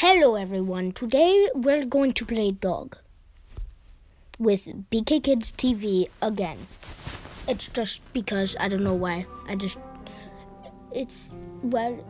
Hello everyone. Today we're going to play dog with BK Kids TV again. It's just because I don't know why. I just it's well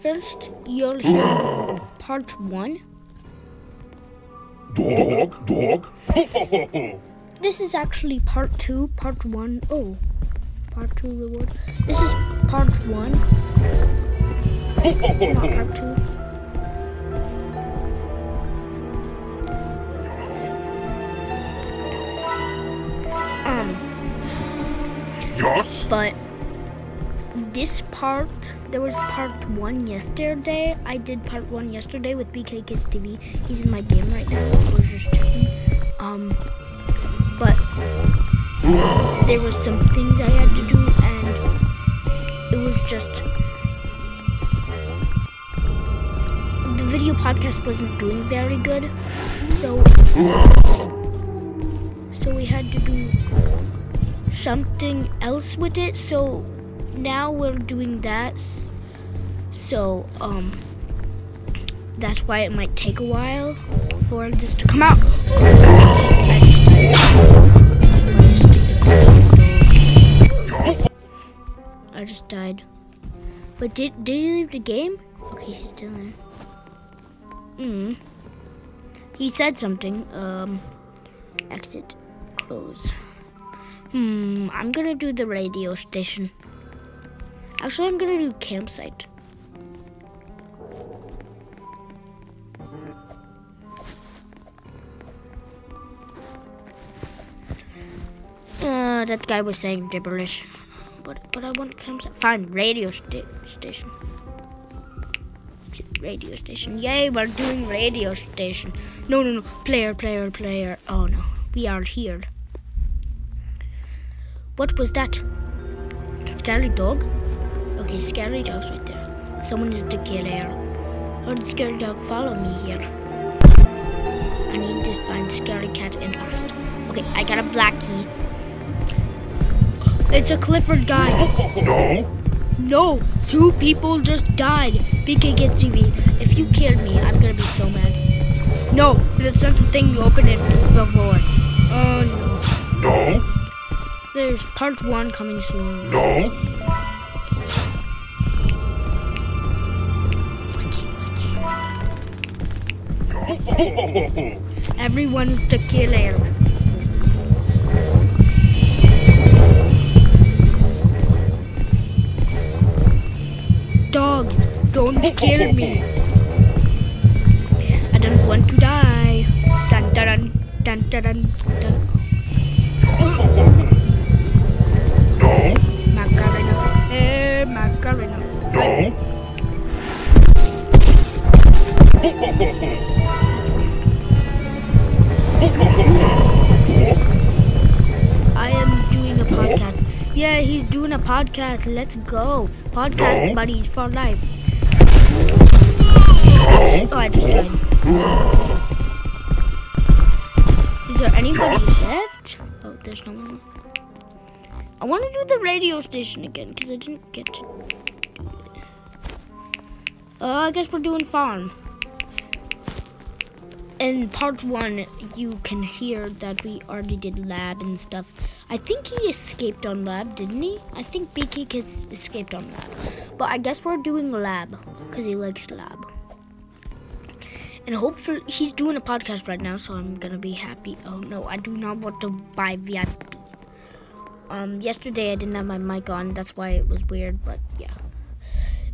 first you'll hear part 1. Dog, dog. This is actually part 2, part 1. Oh. Part 2 reward. This is part 1. Not part 2. Yes. but this part, there was part one yesterday. I did part one yesterday with BK Kids TV. He's in my game right now. Just checking. Um, but there was some things I had to do, and it was just the video podcast wasn't doing very good. So, so we had to do something else with it. So now we're doing that. So um that's why it might take a while for this to come out. I just died. But did did he leave the game? Okay, he's still in. Hmm. He said something. Um exit. Close. Hmm, I'm gonna do the radio station. Actually, I'm gonna do campsite. Uh, that guy was saying gibberish. But, but I want campsite. Fine, radio sta- station. Radio station. Yay, we're doing radio station. No, no, no. Player, player, player. Oh no. We are here. What was that? Scary dog? Okay, scary dog's right there. Someone is the killer. How did scary dog follow me here? I need to find scary cat and fast. Okay, I got a black key. It's a Clifford guy. No. No, two people just died. BK Kids TV. If you killed me, I'm gonna be so mad. No, that's not the thing you opened it before. Oh uh, no. No. There's part one coming soon. No. Everyone's the killer. Dogs, don't kill me. I don't want to die. Dun dun dun dun dun dun. No. Macarena, eh, Macarena. No. I am doing a podcast. Yeah, he's doing a podcast. Let's go. Podcast No. buddies for life. No. Oh, I just died. Is there anybody left? Oh, there's no one. I want to do the radio station again because I didn't get to. Uh, I guess we're doing farm. In part one, you can hear that we already did lab and stuff. I think he escaped on lab, didn't he? I think BK Kids escaped on lab. But I guess we're doing lab because he likes lab. And hopefully, he's doing a podcast right now, so I'm gonna be happy. Oh no, I do not want to buy VIP. Um, yesterday I didn't have my mic on, that's why it was weird, but yeah.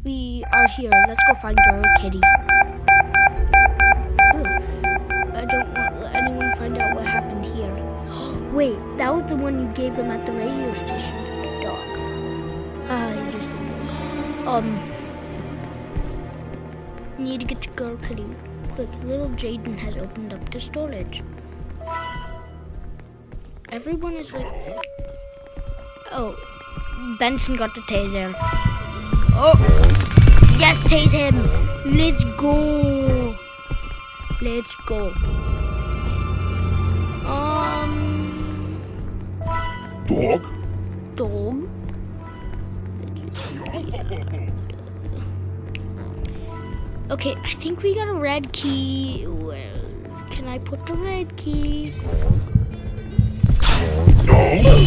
We are here. Let's go find Girl Kitty. I don't want let anyone find out what happened here. Wait, that was the one you gave him at the radio station. Dog. Ah, just. Um, need to get to Girl Kitty. Quick, little Jaden has opened up the storage. Everyone is like, oh, Benson got the taser. Oh, yes, tase him. Let's go. Let's go. Um, Dog. dog. Okay, I think we got a red key. Where can I put the red key? No.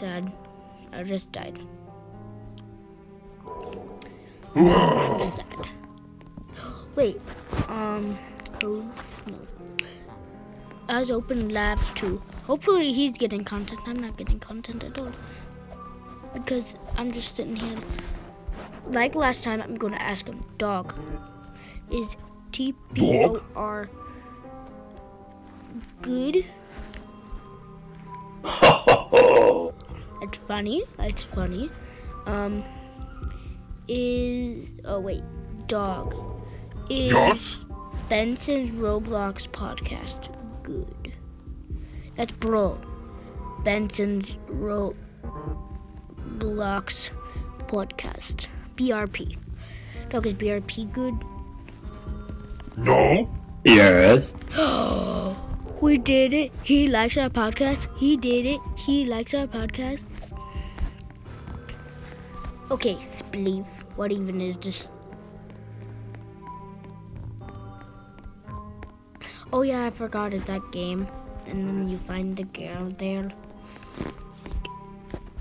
Sad. I just died. Sad. Wait, um, oh, no. I was open labs too. Hopefully he's getting content. I'm not getting content at all. Because I'm just sitting here. Like last time, I'm going to ask him, dog, is TPOR good? It's funny. It's funny. Um, is oh wait, dog is Yes. Benson's Roblox podcast good? That's bro. Benson's Roblox podcast. BRP. Dog is BRP good? No. Yes. We did it. He likes our podcast. He did it. He likes our podcast. Okay, Spleef. What even is this? Oh yeah, I forgot it's that game. And then you find the girl there.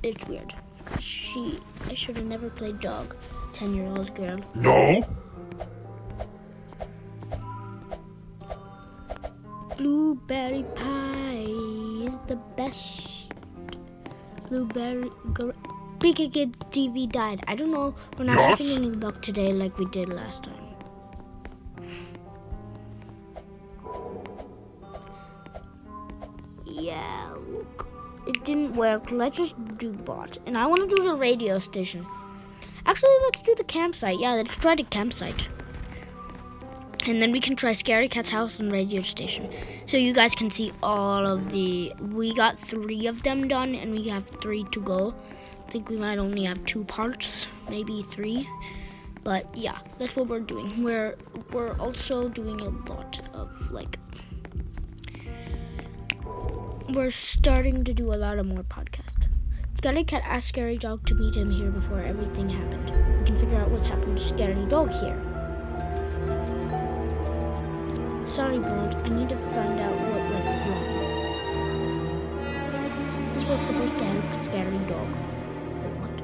It's weird. Cause she, I should have never played dog. Ten year old girl. No. Blueberry pie is the best. Blueberry. BK Kids TV died. I don't know. We're not Yes. having any luck today like we did last time. Yeah, look. It didn't work. Let's just do bot. And I want to do the radio station. Actually, let's do the campsite. Yeah, let's try the campsite. And then we can try Scary Cat's house and radio station. So you guys can see all of the. We got three of them done, and we have three to go. I think we might only have two parts, maybe three. But yeah, that's what we're doing. We're we're also doing a lot of like. We're starting to do a lot of more podcasts. Scary Cat asked Scary Dog to meet him here before everything happened. We can figure out what's happened to Scary Dog here. Sorry, Bond. I need to find out what went wrong. This was supposed to help Scary Dog. But what?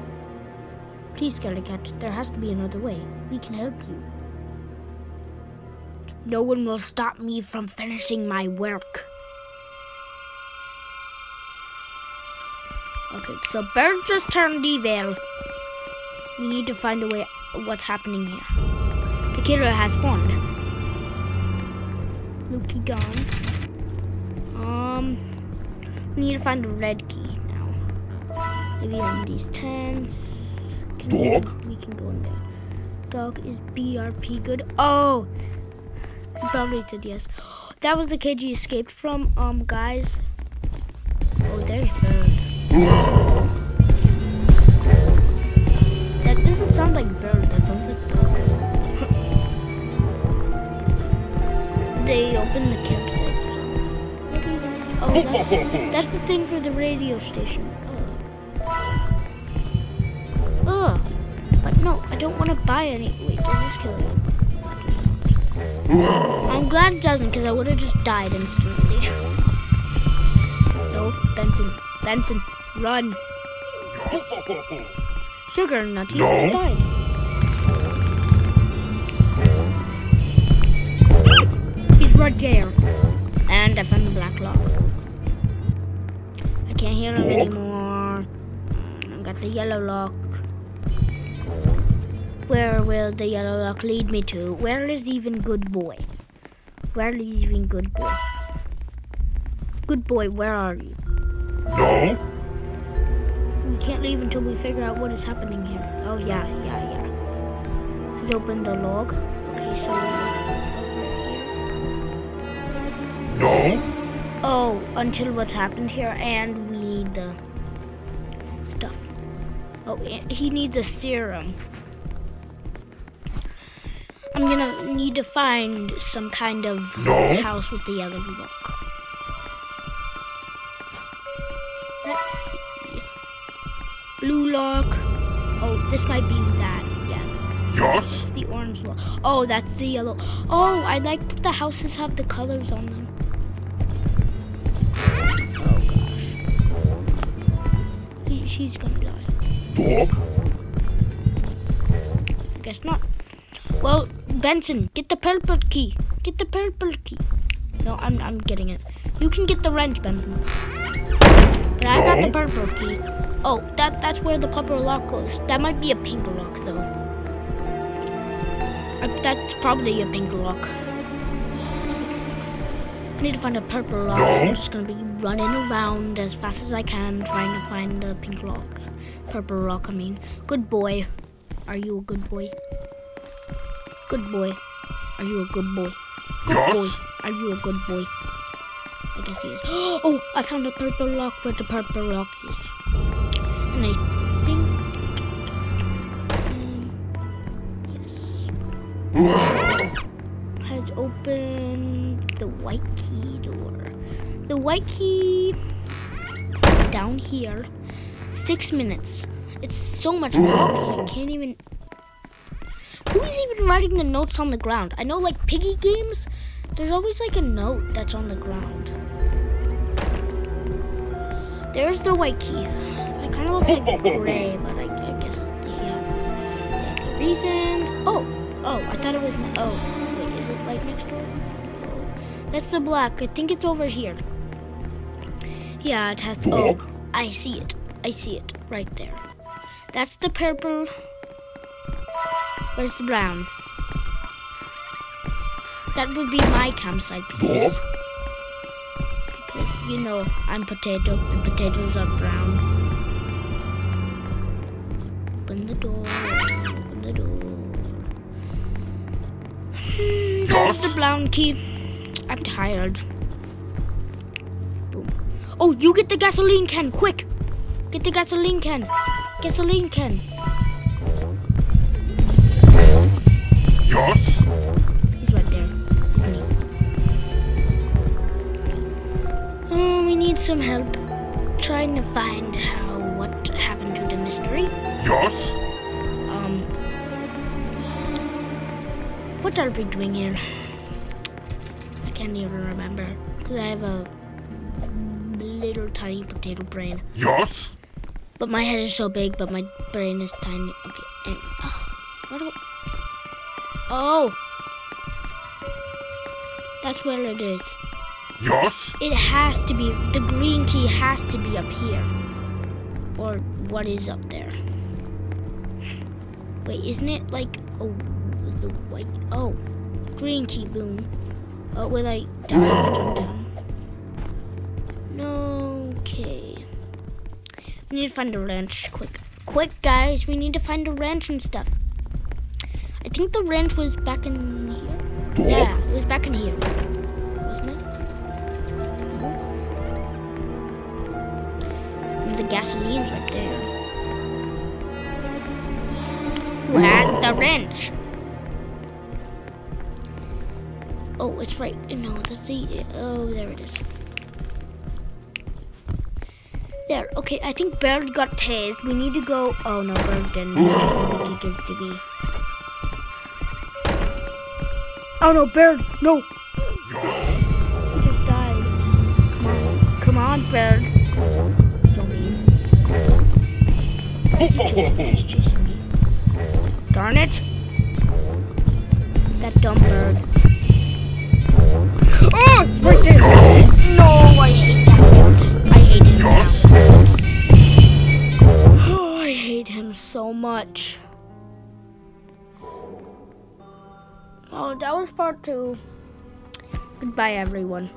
Please, Scary Cat, there has to be another way. We can help you. No one will stop me from finishing my work. Okay, so Bird just turned evil. We need to find a way what's happening here. The killer has spawned. Lukey gone. Um, we need to find a red key now. Maybe on these tents. Can Dog? We, we can go in there. Dog is BRP good. Oh, he probably said yes. That was the kid you escaped from. Um, guys. Oh, there's Bird. That doesn't sound like Bird. That sounds like Dog. They opened the campsite. That's- Oh, that's, that's the thing for the radio station. Oh. Oh. But no, I don't want to buy any. Wait, does this kill you? I'm glad it doesn't, because I would have just died instantly. No, Benson. Benson, run. Sugar nut, he No. died. There. And I found the black lock. I can't hear him anymore. I got the yellow lock. Where will the yellow lock lead me to? Where is even good boy? Where is even good boy? Good boy, where are you? No. We can't leave until we figure out what is happening here. Oh yeah, yeah, yeah. Let's open the log. Okay, so No. Oh, until what's happened here, and we need the stuff. Oh, he needs a serum. I'm gonna need to find some kind of No. house with the yellow lock. Let's see. blue lock. Oh, this might be that. Yeah, Yes. the orange lock. Oh, that's the yellow. Oh, I like that the houses have the colors on them. She's gonna die. Dog. Guess not. Well, Benson, get the purple key. Get the purple key. No, I'm I'm getting it. You can get the wrench, Benson. But I got the purple key. Oh, that that's where the purple lock goes. That might be a pink lock though. Uh, that's probably a pink lock. I need to find a purple lock. No. I'm just gonna be running around as fast as I can trying to find the pink lock. Purple lock, I mean. Good boy. Are you a good boy? Good boy. Are you a good boy? Good boy. Are you a good boy? I guess he is. Oh, I found a purple lock where the purple lock is. And I white key door. The white key down here. Six minutes. It's so much walking. I can't even. Who's even writing the notes on the ground? I know, like piggy games, there's always like a note that's on the ground. There's the white key. It kind of looks like gray, but I, I guess they have, they have the reason. Oh, oh, I thought it was. Oh, wait, is it like next door? Oh, that's the black. I think it's over here. Yeah, it has. Oh, Dog. I see it. I see it right there. That's the purple. Where's the brown? That would be my campsite because, Dog. because you know I'm potato. The potatoes are brown. Open the door. Open the door. Hmm, There's the brown key. I'm tired. Boom. Oh, you get the gasoline can, quick! Get the gasoline can. Gasoline can. Yes. He's right there. Oh, we need some help trying to find how what happened to the mystery. Yes. Um, what are we doing here? I can't even remember because I have a little tiny potato brain. Yes. But my head is so big, but my brain is tiny. Okay, and oh, what do? Oh, that's where it is. Yes. It has to be the green key has to be up here, or what is up there? Wait, isn't it like oh the white? Oh, green key. Boom. Oh, will I down? No. Okay. We need to find a wrench. Quick, quick, guys! We need to find a wrench and stuff. I think the wrench was back in here. Yeah, it was back in here, wasn't it? And the gasoline's right there. Where's the wrench? Oh, it's right. No, that's the. Oh, there it is. There. Okay, I think Bird got tased. We need to go. Oh no, Bird didn't. It's just a Mickey gives to be. Oh no, Bird! No! He just died. Come on. Come on, Bird. So mean. He's chasing me. Darn it! That dumb bird. Oh, right there! No, I hate that. I hate him now. I hate him so much. Oh, that was part two. Goodbye, everyone.